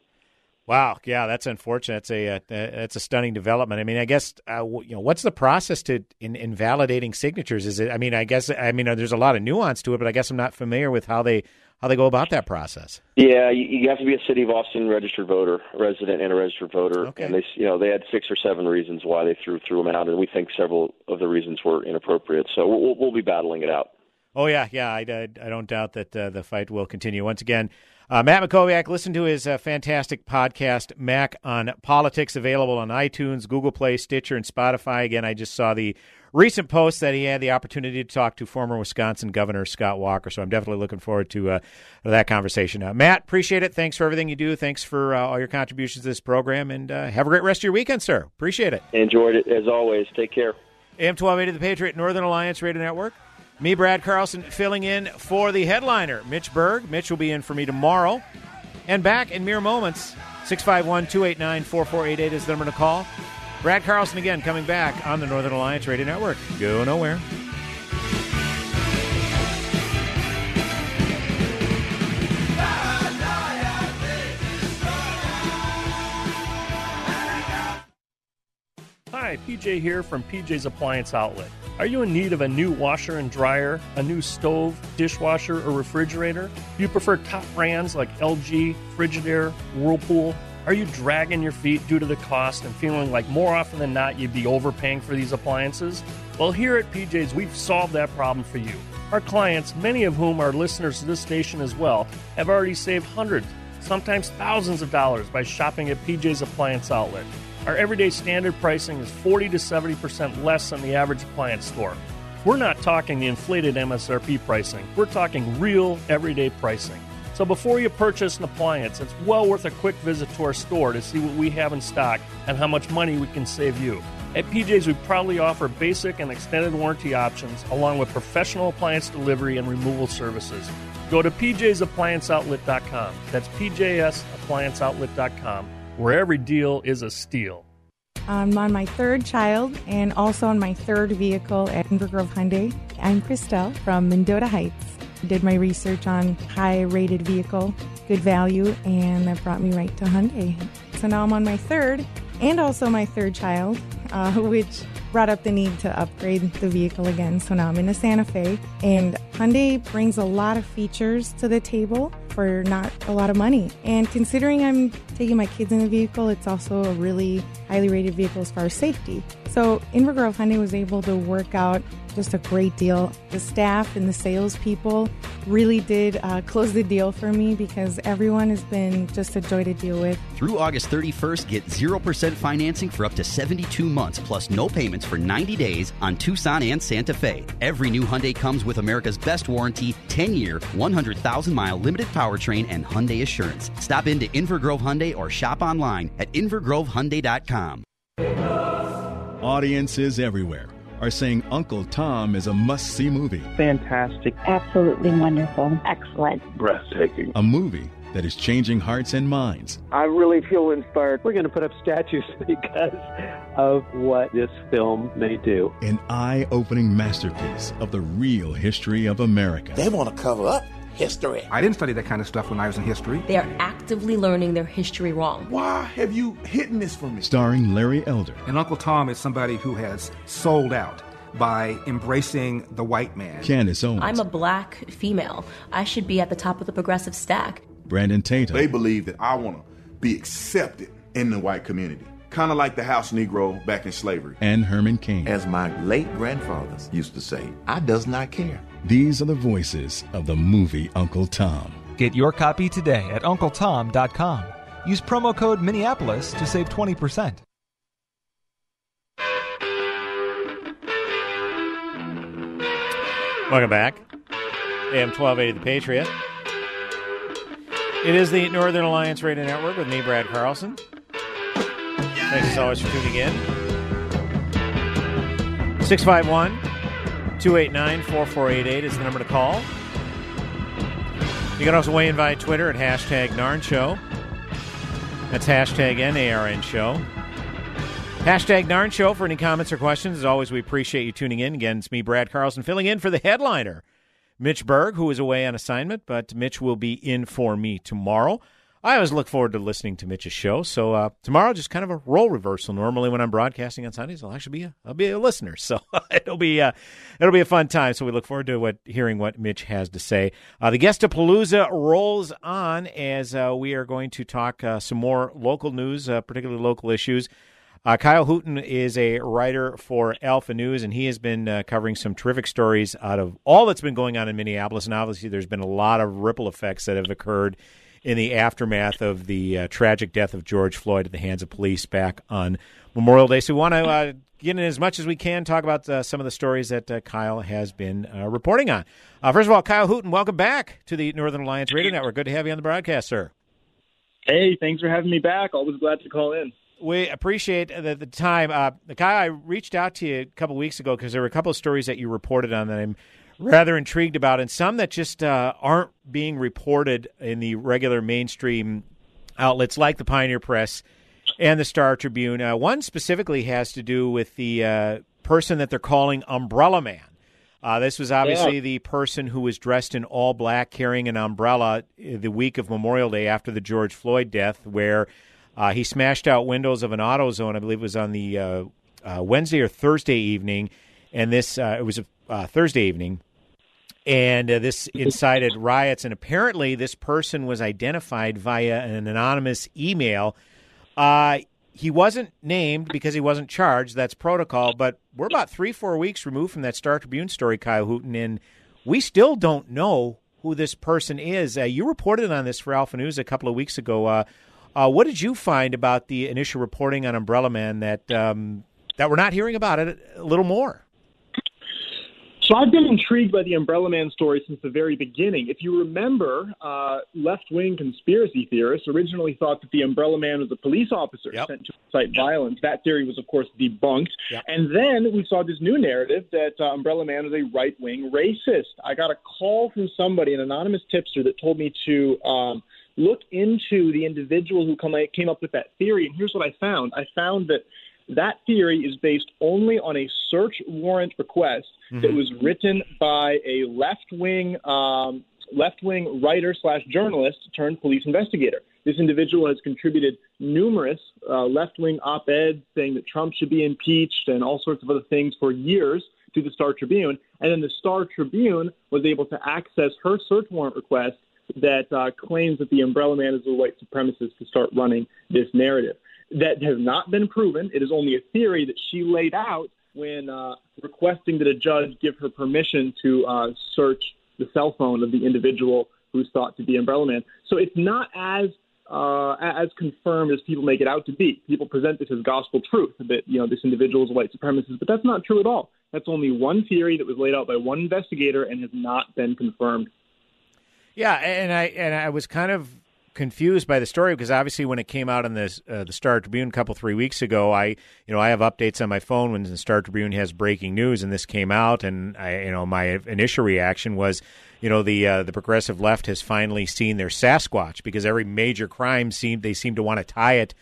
Wow, yeah, that's unfortunate. That's a uh, that's a stunning development. I mean, I guess uh, w- you know what's the process to in, invalidating signatures? Is it? I mean, I guess I mean uh, there's a lot of nuance to it, but I guess I'm not familiar with how they how they go about that process. Yeah, you, you have to be a city of Austin registered voter, resident and a registered voter. Okay. And they, you know, they had six or seven reasons why they threw threw them out, and we think several of the reasons were inappropriate. So we'll, we'll be battling it out. Oh yeah, yeah. I, I, I don't doubt that uh, the fight will continue. Once again, uh, Matt Mackowiak, listen to his uh, fantastic podcast, Mac on Politics, available on iTunes, Google Play, Stitcher, and Spotify. Again, I just saw the recent post that he had the opportunity to talk to former Wisconsin Governor Scott Walker. So I'm definitely looking forward to uh, that conversation. Uh, Matt, appreciate it. Thanks for everything you do. Thanks for uh, all your contributions to this program, and uh, have a great rest of your weekend, sir. Appreciate it. Enjoyed it as always. Take care. AM 1280, the Patriot Northern Alliance Radio Network. Me, Brad Carlson, filling in for the headliner, Mitch Berg. Mitch will be in for me tomorrow. And back in mere moments, 651 289 4488 is the number to call. Brad Carlson again coming back on the Northern Alliance Radio Network. Go nowhere. Hi, PJ here from PJ's Appliance Outlet. Are you in need of a new washer and dryer, a new stove, dishwasher, or refrigerator? Do you prefer top brands like LG, Frigidaire, Whirlpool? Are you dragging your feet due to the cost and feeling like more often than not you'd be overpaying for these appliances? Well, here at PJ's, we've solved that problem for you. Our clients, many of whom are listeners to this station as well, have already saved hundreds, sometimes thousands of dollars by shopping at PJ's Appliance Outlet. Our everyday standard pricing is 40 to 70% less than the average appliance store. We're not talking the inflated MSRP pricing, we're talking real everyday pricing. So before you purchase an appliance, it's well worth a quick visit to our store to see what we have in stock and how much money we can save you. At PJ's, we proudly offer basic and extended warranty options along with professional appliance delivery and removal services. Go to pjsapplianceoutlet.com. That's pjsapplianceoutlet.com, where every deal is a steal. I'm on my third child and also on my third vehicle at Inver Grove Hyundai. I'm Christelle from Mendota Heights. Did my research on high rated vehicle, good value, and that brought me right to Hyundai. So now I'm on my third and also my third child, uh, which brought up the need to upgrade the vehicle again. So now I'm in a Santa Fe, and Hyundai brings a lot of features to the table for not a lot of money. And considering I'm taking my kids in the vehicle, it's also a really highly rated vehicle as far as safety. So Inver Grove Hyundai was able to work out just a great deal. The staff and the salespeople really did uh, close the deal for me because everyone has been just a joy to deal with. Through August 31st, get 0% financing for up to 72 months plus no payments for 90 days on Tucson and Santa Fe. Every new Hyundai comes with America's best warranty, 10 year, 100,000 mile limited powertrain and Hyundai assurance. Stop into Inver Grove Hyundai or shop online at invergrovehyundai.com. Audiences everywhere are saying Uncle Tom is a must see movie. Fantastic. Absolutely wonderful. Excellent. Breathtaking. A movie that is changing hearts and minds. I really feel inspired. We're going to put up statues because of what this film may do. An eye opening masterpiece of the real history of America. They want to cover up history. I didn't study that kind of stuff when I was in history. They are actively learning their history wrong. Why have you hidden this from me? Starring Larry Elder. And Uncle Tom is somebody who has sold out by embracing the white man. Candace Owens. I'm a black female. I should be at the top of the progressive stack. Brandon Tatum. They believe that I want to be accepted in the white community. Kind of like the house Negro back in slavery. And Herman Cain. As my late grandfathers used to say, I does not care. These are the voices of the movie Uncle Tom. Get your copy today at UncleTom.com. Use promo code Minneapolis to save 20%. Welcome back. AM 1280 The Patriot. It is the Northern Alliance Radio Network with me, Brad Carlson. Thanks as always for tuning in. 651 289 4488 is the number to call. You can also weigh in via Twitter at hashtag Narn Show. That's hashtag NARN Show. Hashtag Narn Show for any comments or questions. As always, we appreciate you tuning in. Again, it's me, Brad Carlson, filling in for the headliner, Mitch Berg, who is away on assignment, but Mitch will be in for me tomorrow. I always look forward to listening to Mitch's show. So uh, tomorrow, just kind of a role reversal. Normally, when I'm broadcasting on Sundays, I'll actually be a, I'll be a listener. So it'll be uh, it'll be a fun time. So we look forward to what hearing what Mitch has to say. Uh, the Palooza rolls on as uh, we are going to talk uh, some more local news, uh, particularly local issues. Kyle Hooten is a writer for Alpha News, and he has been covering some terrific stories out of all that's been going on in Minneapolis. And obviously, there's been a lot of ripple effects that have occurred in the aftermath of the uh, tragic death of George Floyd at the hands of police back on Memorial Day. So we want to uh, get in as much as we can, talk about uh, some of the stories that uh, Kyle has been uh, reporting on. Uh, first of all, Kyle Hooten, welcome back to the Northern Alliance Radio Network. Good to have you on the broadcast, sir. Hey, thanks for having me back. Always glad to call in. We appreciate the, the time. Uh, Kyle, I reached out to you a couple weeks ago because there were a couple of stories that you reported on that I'm rather intrigued about, and some that just uh, aren't being reported in the regular mainstream outlets like the Pioneer Press and the Star Tribune. Uh, one specifically has to do with the uh, person that they're calling Umbrella Man. Uh, this was obviously Yeah. the person who was dressed in all black, carrying an umbrella uh, the week of Memorial Day after the George Floyd death, where uh, he smashed out windows of an AutoZone. I believe it was on the uh, uh, Wednesday or Thursday evening, and this uh, it was a uh, Thursday evening, and uh, this incited riots. And apparently, this person was identified via an anonymous email. Uh, he wasn't named because he wasn't charged. That's protocol. But we're about three, four weeks removed from that Star Tribune story, Kyle Hooten, and we still don't know who this person is. Uh, you reported on this for Alpha News a couple of weeks ago. Uh, uh, what did you find about the initial reporting on Umbrella Man that um, that we're not hearing about it a little more? So I've been intrigued by the Umbrella Man story since the very beginning. If you remember, uh, left-wing conspiracy theorists originally thought that the Umbrella Man was a police officer sent to incite violence. That theory was, of course, debunked. And then we saw this new narrative that uh, Umbrella Man is a right-wing racist. I got a call from somebody, an anonymous tipster, that told me to um, look into the individual who come, came up with that theory. And here's what I found: I found that that theory is based only on a search warrant request that Mhm. was written by a left wing um, left wing writer slash journalist turned police investigator. This individual has contributed numerous uh, left wing op eds saying that Trump should be impeached and all sorts of other things for years to the Star Tribune. And then the Star Tribune was able to access her search warrant request that uh, claims that the umbrella man is a white supremacist to start running this narrative. That has not been proven. It is only a theory that she laid out when uh, requesting that a judge give her permission to uh, search the cell phone of the individual who's thought to be umbrella man. So it's not as uh, as confirmed as people make it out to be. People present this as gospel truth that you know this individual is a white supremacist, but that's not true at all. That's only one theory that was laid out by one investigator and has not been confirmed. Yeah, and I and I was kind of confused by the story because obviously when it came out in this uh, the Star Tribune a couple three weeks ago, I you know I have updates on my phone when the Star Tribune has breaking news, and this came out, and I you know my initial reaction was. You know the uh, the progressive left has finally seen their Sasquatch because every major crime seem they seem to want to tie it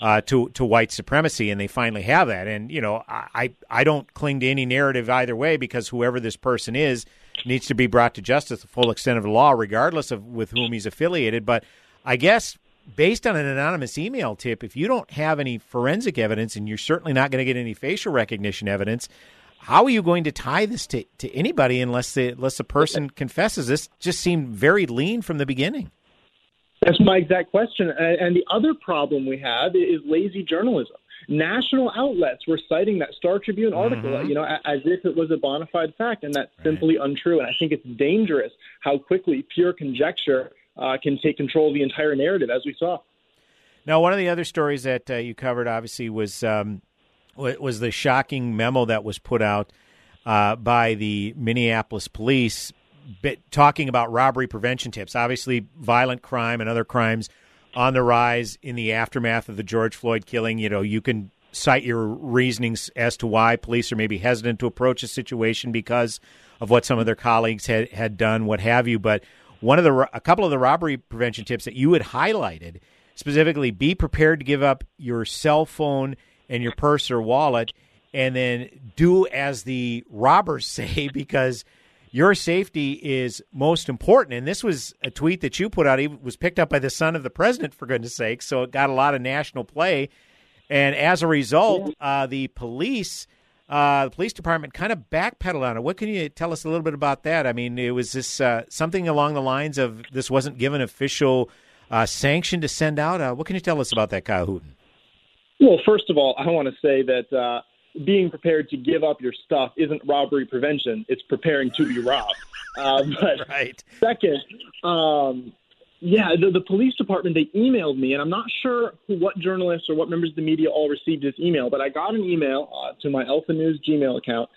uh, to to white supremacy, and they finally have that. And you know, I I don't cling to any narrative either way because whoever this person is needs to be brought to justice the full extent of the law, regardless of with whom he's affiliated. But I guess based on an anonymous email tip, if you don't have any forensic evidence, and you're certainly not going to get any facial recognition evidence. How are you going to tie this to, to anybody unless the unless the person confesses? This just seemed very lean from the beginning. That's my exact question. And the other problem we have is lazy journalism. National outlets were citing that Star Tribune article, Mhm. you know, as if it was a bona fide fact, and that's simply untrue. And I think it's dangerous how quickly pure conjecture uh, can take control of the entire narrative, as we saw. Now, one of the other stories that uh, you covered, obviously, was um, was the shocking memo that was put out uh, by the Minneapolis police, bit, talking about robbery prevention tips. Obviously, violent crime and other crimes on the rise in the aftermath of the George Floyd killing. You know, you can cite your reasonings as to why police are maybe hesitant to approach a situation because of what some of their colleagues had had done, what have you. But one of the a couple of the robbery prevention tips that you had highlighted specifically be prepared to give up your cell phone and your purse or wallet and then do as the robbers say because your safety is most important. And this was a tweet that you put out. It was picked up by the son of the president for goodness sake so it got a lot of national play. And as a result uh, the police uh, the police department kind of backpedaled on it. What can you tell us a little bit about that? I mean, it was this uh, something along the lines of this wasn't given official uh, sanction to send out. Uh, what can you tell us about that, Kyle Hooten? Well, first of all, I want to say that uh, being prepared to give up your stuff isn't robbery prevention; it's preparing to be robbed. Uh, but right. second, um, yeah, the, the police department they emailed me, and I'm not sure who, what journalists or what members of the media all received this email, but I got an email uh, to my Alpha News Gmail account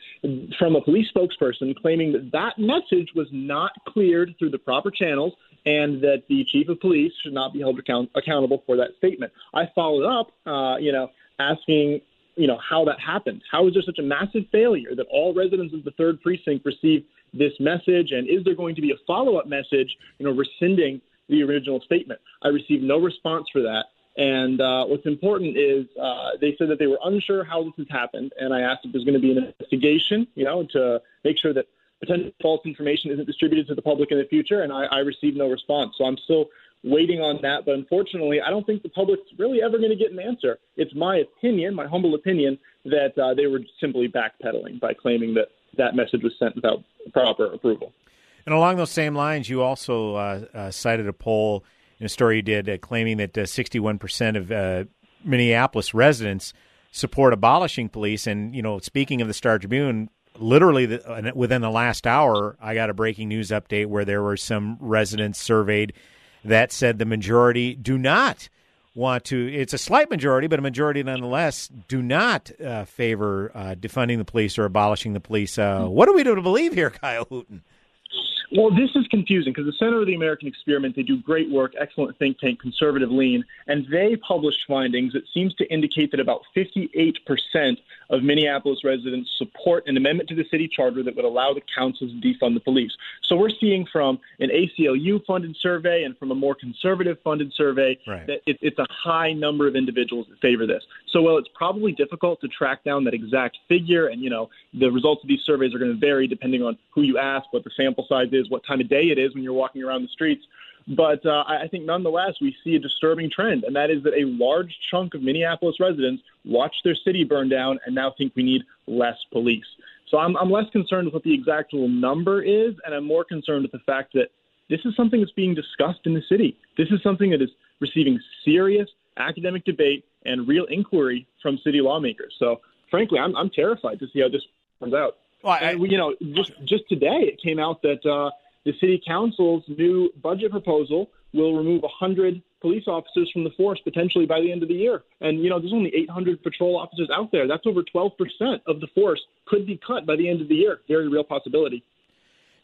from a police spokesperson claiming that that message was not cleared through the proper channels and that the chief of police should not be held account- accountable for that statement. I followed up, uh, you know, asking, you know, how that happened. How is there such a massive failure that all residents of the third precinct receive this message, and is there going to be a follow-up message, you know, rescinding the original statement. I received no response for that. And uh, what's important is uh, they said that they were unsure how this has happened, and I asked if there's going to be an investigation, you know, to make sure that potential false information isn't distributed to the public in the future. And I, I received no response, so I'm still waiting on that. But unfortunately, I don't think the public's really ever going to get an answer. It's my opinion, my humble opinion, that uh, they were simply backpedaling by claiming that that message was sent without proper approval. And along those same lines, you also uh, uh, cited a poll in a story you did uh, claiming that 61% uh, of uh, Minneapolis residents support abolishing police. And, you know, speaking of the Star Tribune, literally the, within the last hour, I got a breaking news update where there were some residents surveyed that said the majority do not want to. It's a slight majority, but a majority nonetheless do not uh, favor uh, defunding the police or abolishing the police. Uh, what are we do to believe here, Kyle Hooten? Well, this is confusing because the Center of the American Experiment, they do great work, excellent think tank, conservative lean, and they published findings that seems to indicate that about 58% of Minneapolis residents support an amendment to the city charter that would allow the councils to defund the police. So we're seeing from an ACLU funded survey and from a more conservative funded survey right. that it, it's a high number of individuals that favor this. So while it's probably difficult to track down that exact figure, and you know the results of these surveys are going to vary depending on who you ask, what the sample size is, what time of day it is when you're walking around the streets. But uh, I think nonetheless, we see a disturbing trend, and that is that a large chunk of Minneapolis residents watch their city burn down and now think we need less police. So I'm, I'm less concerned with what the exact number is, and I'm more concerned with the fact that this is something that's being discussed in the city. This is something that is receiving serious academic debate and real inquiry from city lawmakers. So, frankly, I'm, I'm terrified to see how this turns out. Well, I, and, you know, just just today it came out that uh, the city council's new budget proposal will remove 100 police officers from the force potentially by the end of the year. And, you know, there's only 800 patrol officers out there. That's over 12% of the force could be cut by the end of the year. Very real possibility.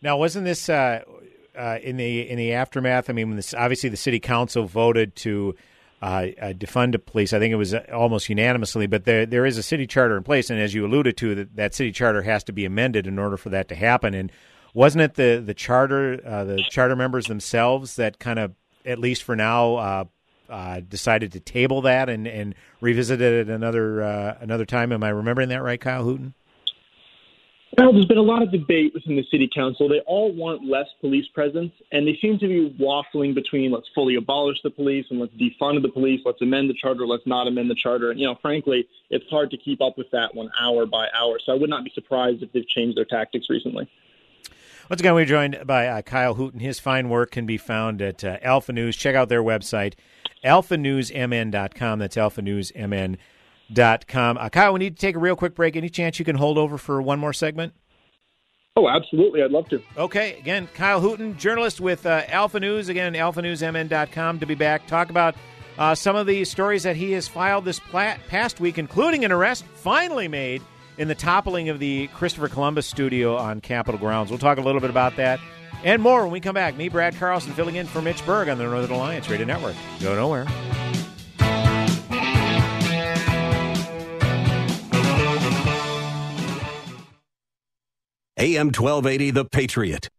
Now, wasn't this uh, uh, in the in the aftermath? I mean, this, obviously the city council voted to uh, uh, defund the police. I think it was uh, almost unanimously, but there there is a city charter in place, and as you alluded to, that that city charter has to be amended in order for that to happen. And wasn't it the the charter uh, the charter members themselves that kind of at least for now uh, uh, decided to table that and and revisit it at another uh, another time? Am I remembering that right, Kyle Hooten? Well, there's been a lot of debate within the city council. They all want less police presence, and they seem to be waffling between let's fully abolish the police and let's defund the police, let's amend the charter, let's not amend the charter. And, you know, frankly, it's hard to keep up with that one hour by hour. So I would not be surprised if they've changed their tactics recently. Once again, we're joined by uh, Kyle Hooten. His fine work can be found at uh, Alpha News. Check out their website, alphanewsmn.com. That's alphanewsmn.com. Uh, Kyle, we need to take a real quick break. Any chance you can hold over for one more segment? Oh, absolutely. I'd love to. Okay. Again, Kyle Hooten, journalist with uh, Alpha News. Again, alphanewsmn.com to be back. Talk about uh, some of the stories that he has filed this past week, including an arrest finally made – in the toppling of the Christopher Columbus studio on Capitol grounds. We'll talk a little bit about that and more when we come back. Me, Brad Carlson, filling in for Mitch Berg on the Northern Alliance Radio Network. Go nowhere. AM 1280, The Patriot.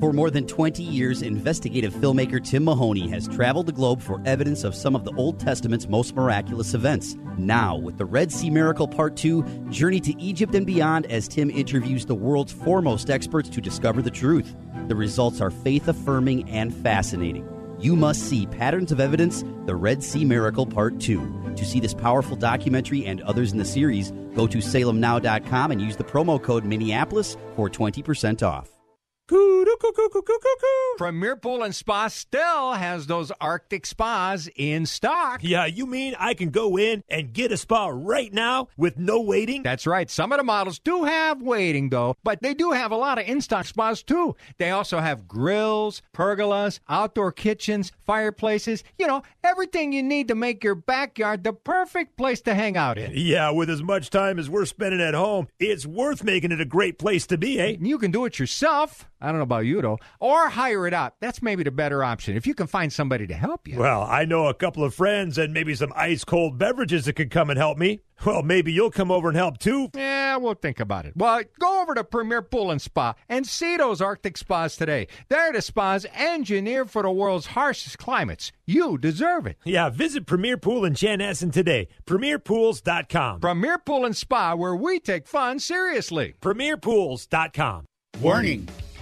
For more than 20 years, investigative filmmaker Tim Mahoney has traveled the globe for evidence of some of the Old Testament's most miraculous events. Now, with the Red Sea Miracle Part 2, journey to Egypt and beyond as Tim interviews the world's foremost experts to discover the truth. The results are faith affirming and fascinating. You Must See Patterns of Evidence The Red Sea Miracle Part 2. To see this powerful documentary and others in the series, go to salemnow.com and use the promo code Minneapolis for 20% off. Premier Pool and Spa still has those Arctic spas in stock. Yeah, you mean I can go in and get a spa right now with no waiting? That's right. Some of the models do have waiting, though, but they do have a lot of in stock spas, too. They also have grills, pergolas, outdoor kitchens, fireplaces, you know, everything you need to make your backyard the perfect place to hang out in. Yeah, with as much time as we're spending at home, it's worth making it a great place to be, eh? You can do it yourself. I don't know about you, though. Or hire it out. That's maybe the better option if you can find somebody to help you. Well, I know a couple of friends and maybe some ice cold beverages that could come and help me. Well, maybe you'll come over and help too. Yeah, we'll think about it. Well, go over to Premier Pool and Spa and see those Arctic spas today. They're the spas engineered for the world's harshest climates. You deserve it. Yeah, visit Premier Pool in Chanhassen today. PremierPools.com. Premier Pool and Spa, where we take fun seriously. PremierPools.com. Warning, warning,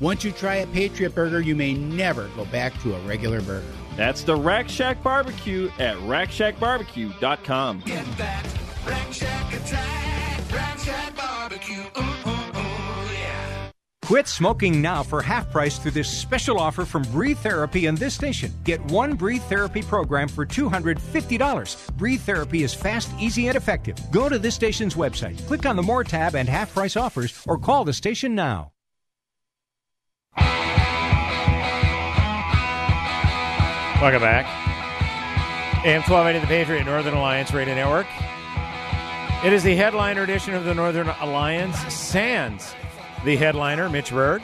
Once you try a Patriot Burger, you may never go back to a regular burger. That's the Rack Shack Barbecue at rackshackbarbecue.com. Get that Rack Shack attack, Rack Shack Barbecue. Ooh, ooh, ooh, yeah. Quit smoking now for half price through this special offer from Breathe Therapy and this station. Get one Breathe Therapy program for $250. Breathe Therapy is fast, easy, and effective. Go to this station's website, click on the More tab and half price offers, or call the station now. Welcome back. AM 1280 The Patriot Northern Alliance Radio Network. It is the headliner edition of the Northern Alliance. Sands, the headliner, Mitch Berg.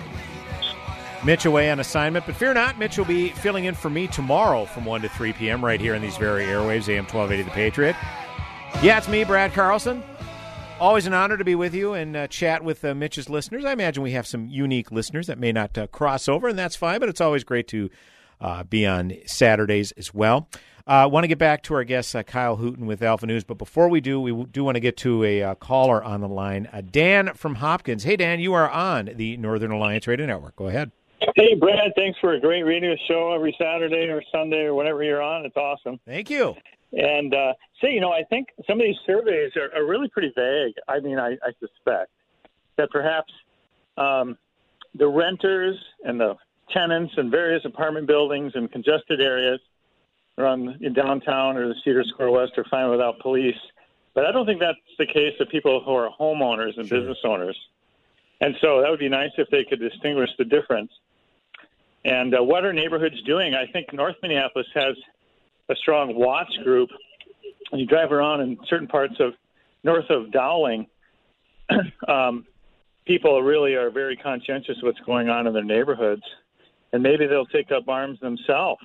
Mitch away on assignment, but fear not, Mitch will be filling in for me tomorrow from 1 to 3 p.m. right here in these very airwaves, AM 1280 The Patriot. Yeah, it's me, Brad Carlson. Always an honor to be with you and uh, chat with uh, Mitch's listeners. I imagine we have some unique listeners that may not uh, cross over, and that's fine, but it's always great to uh, be on Saturdays as well. I uh, want to get back to our guest, uh, Kyle Hooten with Alpha News, but before we do, we do want to get to a uh, caller on the line, uh, Dan from Hopkins. Hey, Dan, you are on the Northern Alliance Radio Network. Go ahead. Hey, Brad, thanks for a great radio show every Saturday or Sunday or whenever you're on. It's awesome. Thank you. And uh, say, you know, I think some of these surveys are, are really pretty vague. I mean, I, I suspect that perhaps um, the renters and the tenants in various apartment buildings in congested areas around in downtown or the Cedar Square West are fine without police. But I don't think that's the case of people who are homeowners and business owners. And so that would be nice if they could distinguish the difference. And uh, what are neighborhoods doing? I think North Minneapolis has a strong watch group. And you drive around in certain parts of north of Dowling, um, people really are very conscientious of what's going on in their neighborhoods. And maybe they'll take up arms themselves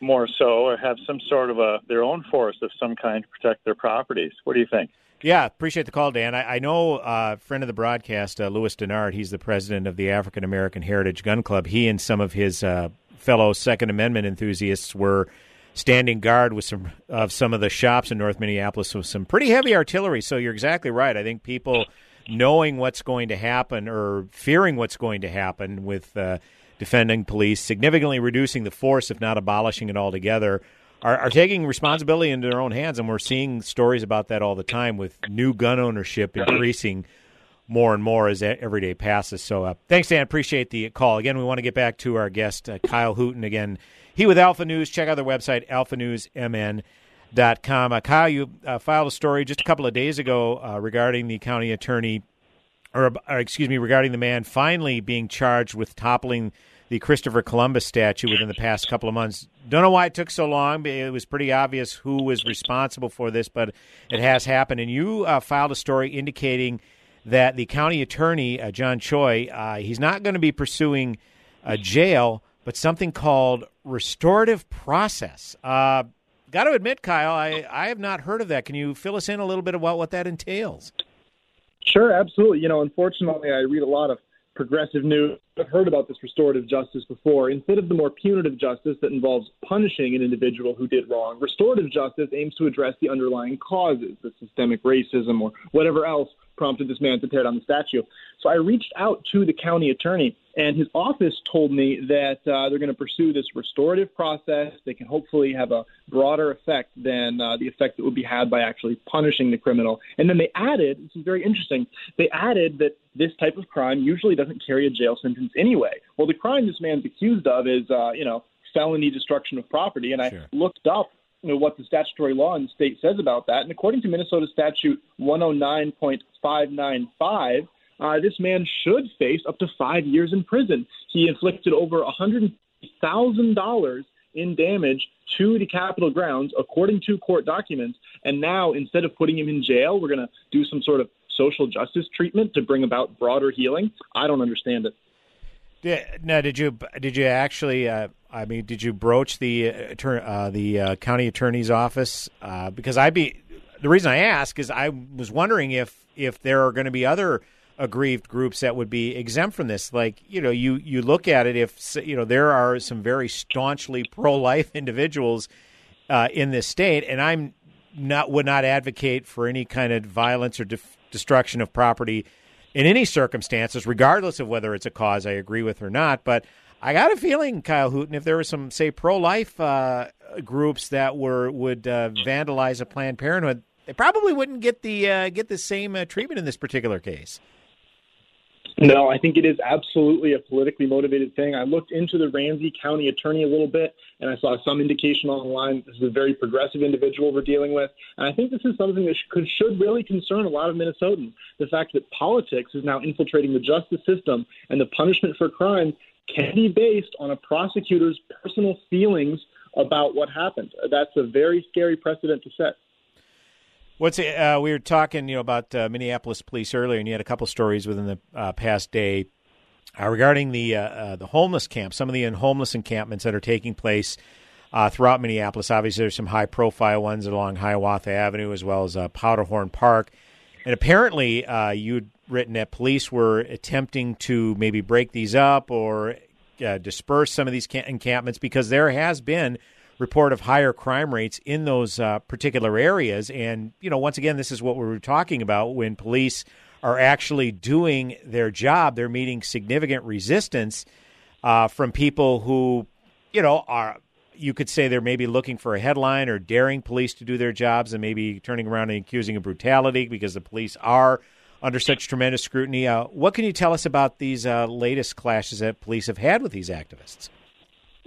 more so or have some sort of a their own force of some kind to protect their properties. What do you think? Yeah, appreciate the call, Dan. I, I know uh, friend of the broadcast, uh, Louis Denard. He's the president of the African American Heritage Gun Club. He and some of his uh, fellow Second Amendment enthusiasts were standing guard with some of some of the shops in North Minneapolis with some pretty heavy artillery. So you're exactly right. I think people knowing what's going to happen or fearing what's going to happen with uh, defending police, significantly reducing the force, if not abolishing it altogether, are, are taking responsibility into their own hands. And we're seeing stories about that all the time with new gun ownership increasing more and more as every day passes. So uh, thanks, Dan. Appreciate the call. Again, we want to get back to our guest, uh, Kyle Hooten. Again, he with Alpha News. Check out their website, alphanewsmn.com. Uh, Kyle, you uh, filed a story just a couple of days ago uh, regarding the county attorney, or, or excuse me, regarding the man finally being charged with toppling the Christopher Columbus statue within the past couple of months. Don't know why it took so long. But it was pretty obvious who was responsible for this, but it has happened. And you uh, filed a story indicating that the county attorney, uh, John Choi, uh, he's not going to be pursuing a jail, but something called restorative process. Uh, Got to admit, Kyle, I, I have not heard of that. Can you fill us in a little bit about what that entails? Sure, absolutely. You know, unfortunately, I read a lot of progressive news. I've heard about this restorative justice before. Instead of the more punitive justice that involves punishing an individual who did wrong, restorative justice aims to address the underlying causes, the systemic racism or whatever else prompted this man to tear down the statue. So I reached out to the county attorney, and his office told me that uh, they're going to pursue this restorative process. They can hopefully have a broader effect than uh, the effect that would be had by actually punishing the criminal. And then they added, this is very interesting, they added that this type of crime usually doesn't carry a jail sentence anyway. Well, the crime this man's accused of is, uh, you know, felony destruction of property. And I looked up you know, what the statutory law in the state says about that. And according to Minnesota statute 109.595, uh, this man should face up to five years in prison. He inflicted over $100,000 in damage to the Capitol grounds, according to court documents. And now, instead of putting him in jail, we're going to do some sort of social justice treatment to bring about broader healing. I don't understand it. Now, did you did you actually? Uh, I mean, did you broach the uh, uh, the uh, county attorney's office? Uh, because I'd be the reason I ask is I was wondering if if there are going to be other aggrieved groups that would be exempt from this. Like you know, you you look at it if you know there are some very staunchly pro life individuals uh, in this state, and I'm not would not advocate for any kind of violence or def- destruction of property in any circumstances, regardless of whether it's a cause I agree with or not. But I got a feeling, Kyle Hooten, if there were some, say, pro-life uh, groups that were would uh, vandalize a Planned Parenthood, they probably wouldn't get the uh, get the same uh, treatment in this particular case. No, I think it is absolutely a politically motivated thing. I looked into the Ramsey County attorney a little bit, and I saw some indication online this is a very progressive individual we're dealing with. And I think this is something that could, should really concern a lot of Minnesotans. The fact that politics is now infiltrating the justice system and the punishment for crime can be based on a prosecutor's personal feelings about what happened. That's a very scary precedent to set. What's uh, we were talking, you know, about uh, Minneapolis police earlier, and you had a couple stories within the uh, past day uh, regarding the uh, uh, the homeless camps, some of the homeless encampments that are taking place throughout Minneapolis. Obviously, there's some high profile ones along Hiawatha Avenue as well as Powderhorn Park, and apparently, you'd written that police were attempting to maybe break these up or disperse some of these encampments because there has been report of higher crime rates in those uh, particular areas. And, you know, once again, this is what we were talking about when police are actually doing their job, they're meeting significant resistance uh, from people who, you know, are. You could say they're maybe looking for a headline or daring police to do their jobs and maybe turning around and accusing of brutality because the police are under such tremendous scrutiny. Uh, what can you tell us about these uh, latest clashes that police have had with these activists?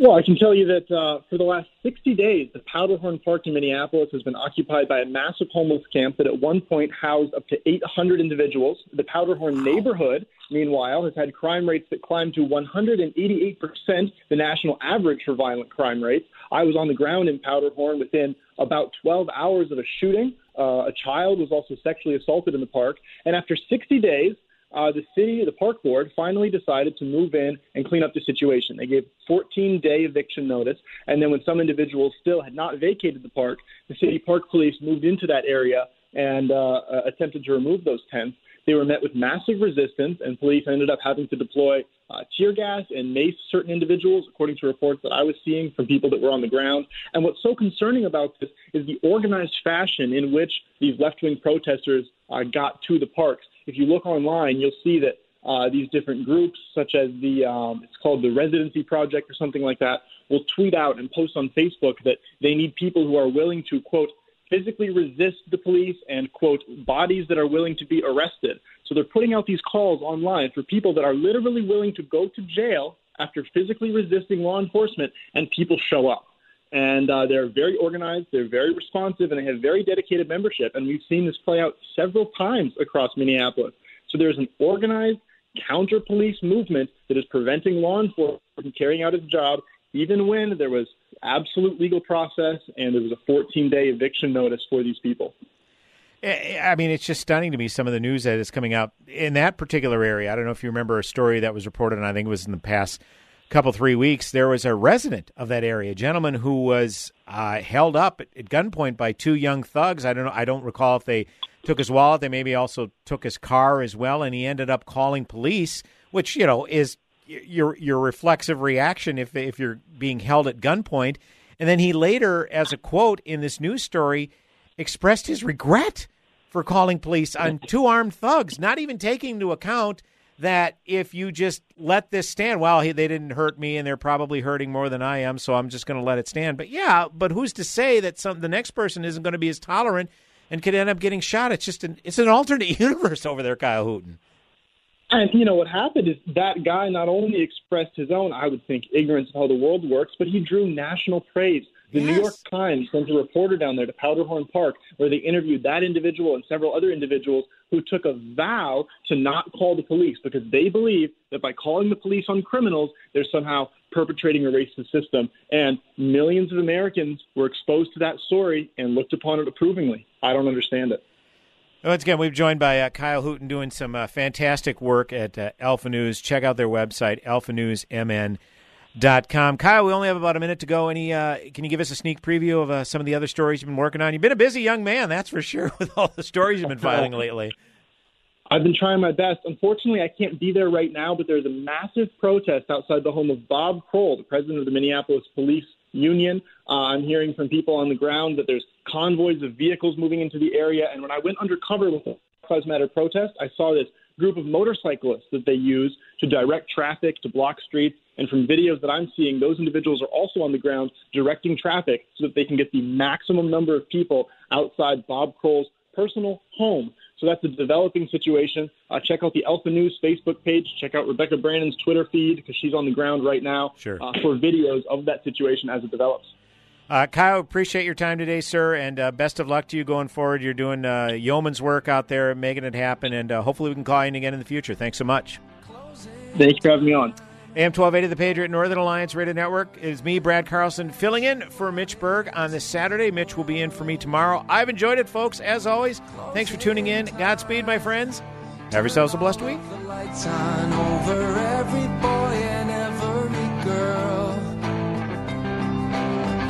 Well, I can tell you that uh, for the last 60 days, the Powderhorn Park in Minneapolis has been occupied by a massive homeless camp that at one point housed up to 800 individuals. The Powderhorn neighborhood, meanwhile, has had crime rates that climbed to 188%, the national average for violent crime rates. I was on the ground in Powderhorn within about 12 hours of a shooting. Uh, a child was also sexually assaulted in the park. And after 60 days, uh, the city, the park board, finally decided to move in and clean up the situation. They gave 14 day eviction notice, and then when some individuals still had not vacated the park, the city park police moved into that area and uh, uh, attempted to remove those tents. They were met with massive resistance, and police ended up having to deploy uh, tear gas and mace certain individuals, according to reports that I was seeing from people that were on the ground. And what's so concerning about this is the organized fashion in which these left wing protesters uh, got to the parks if you look online, you'll see that uh, these different groups, such as the um, it's called the Residency Project or something like that, will tweet out and post on Facebook that they need people who are willing to quote physically resist the police and quote bodies that are willing to be arrested. So they're putting out these calls online for people that are literally willing to go to jail after physically resisting law enforcement, and people show up. And uh, they're very organized, they're very responsive, and they have very dedicated membership. And we've seen this play out several times across Minneapolis. So there's an organized, counter police movement that is preventing law enforcement from carrying out its job, even when there was absolute legal process and there was a 14 day eviction notice for these people. I mean, it's just stunning to me some of the news that is coming out in that particular area. I don't know if you remember a story that was reported, and I think it was in the past couple three weeks. There was a resident of that area, a gentleman who was uh, held up at, gunpoint by two young thugs. I don't know. I don't recall if they took his wallet. They maybe also took his car as well, and he ended up calling police, which you know is your your reflexive reaction if if you're being held at gunpoint. And then he later, as a quote in this news story expressed his regret for calling police on two armed thugs, not even taking into account that if you just let this stand, well, he, they didn't hurt me and they're probably hurting more than I am, so I'm just going to let it stand. But yeah, but who's to say that some the next person isn't going to be as tolerant and could end up getting shot? It's just an it's an alternate universe over there, Kyle Hooten. And you know what happened is that guy not only expressed his own, I would think, ignorance of how the world works, but he drew national praise. The yes. New York Times sent a reporter down there to Powderhorn Park where they interviewed that individual and several other individuals who took a vow to not call the police because they believe that by calling the police on criminals, they're somehow perpetrating a racist system. And millions of Americans were exposed to that story and looked upon it approvingly. I don't understand it. Once again, we've joined by uh, Kyle Hooten doing some uh, fantastic work at uh, Alpha News. Check out their website, alphanewsmn.com dot com. Kyle, we only have about a minute to go. Any? Uh, can you give us a sneak preview of uh, some of the other stories you've been working on? You've been a busy young man, that's for sure, with all the stories you've been filing lately. I've been trying my best. Unfortunately, I can't be there right now, but there's a massive protest outside the home of Bob Kroll, the president of the Minneapolis Police Union. Uh, I'm hearing from people on the ground that there's convoys of vehicles moving into the area. And when I went undercover with the Lives Matter protest, I saw this group of motorcyclists that they use to direct traffic, to block streets. And from videos that I'm seeing, those individuals are also on the ground directing traffic so that they can get the maximum number of people outside Bob Kroll's personal home. So that's a developing situation. Uh, check out the Alpha News Facebook page. Check out Rebecca Brannon's Twitter feed because she's on the ground right now sure. uh, for videos of that situation as it develops. Uh, Kyle, appreciate your time today, sir, and uh, best of luck to you going forward. You're doing uh, yeoman's work out there, making it happen, and uh, hopefully we can call you in again in the future. Thanks so much. Thanks for having me on. AM 1280, the Patriot Northern Alliance Radio Network. It is me, Brad Carlson, filling in for Mitch Berg on this Saturday. Mitch will be in for me tomorrow. I've enjoyed it, folks, as always. Thanks for tuning in. Godspeed, my friends. Have yourselves a blessed week.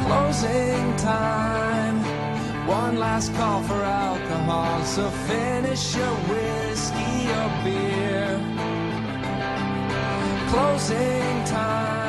Closing time. One last call for alcohol, so finish your whiskey or beer. Closing time.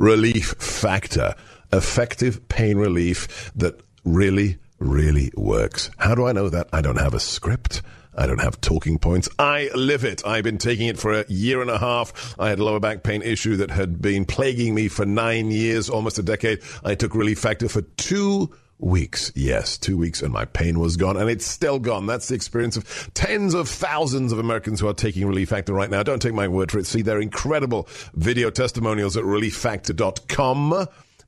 Relief Factor, effective pain relief that really, really works. How do I know that? I don't have a script. I don't have talking points. I live it. I've been taking it for a year and a half. I had a lower back pain issue that had been plaguing me for nine years, almost a decade. I took Relief Factor for two weeks. Yes, two weeks and my pain was gone and it's still gone. That's the experience of tens of thousands of Americans who are taking Relief Factor right now. Don't take my word for it. See their incredible video testimonials at relieffactor.com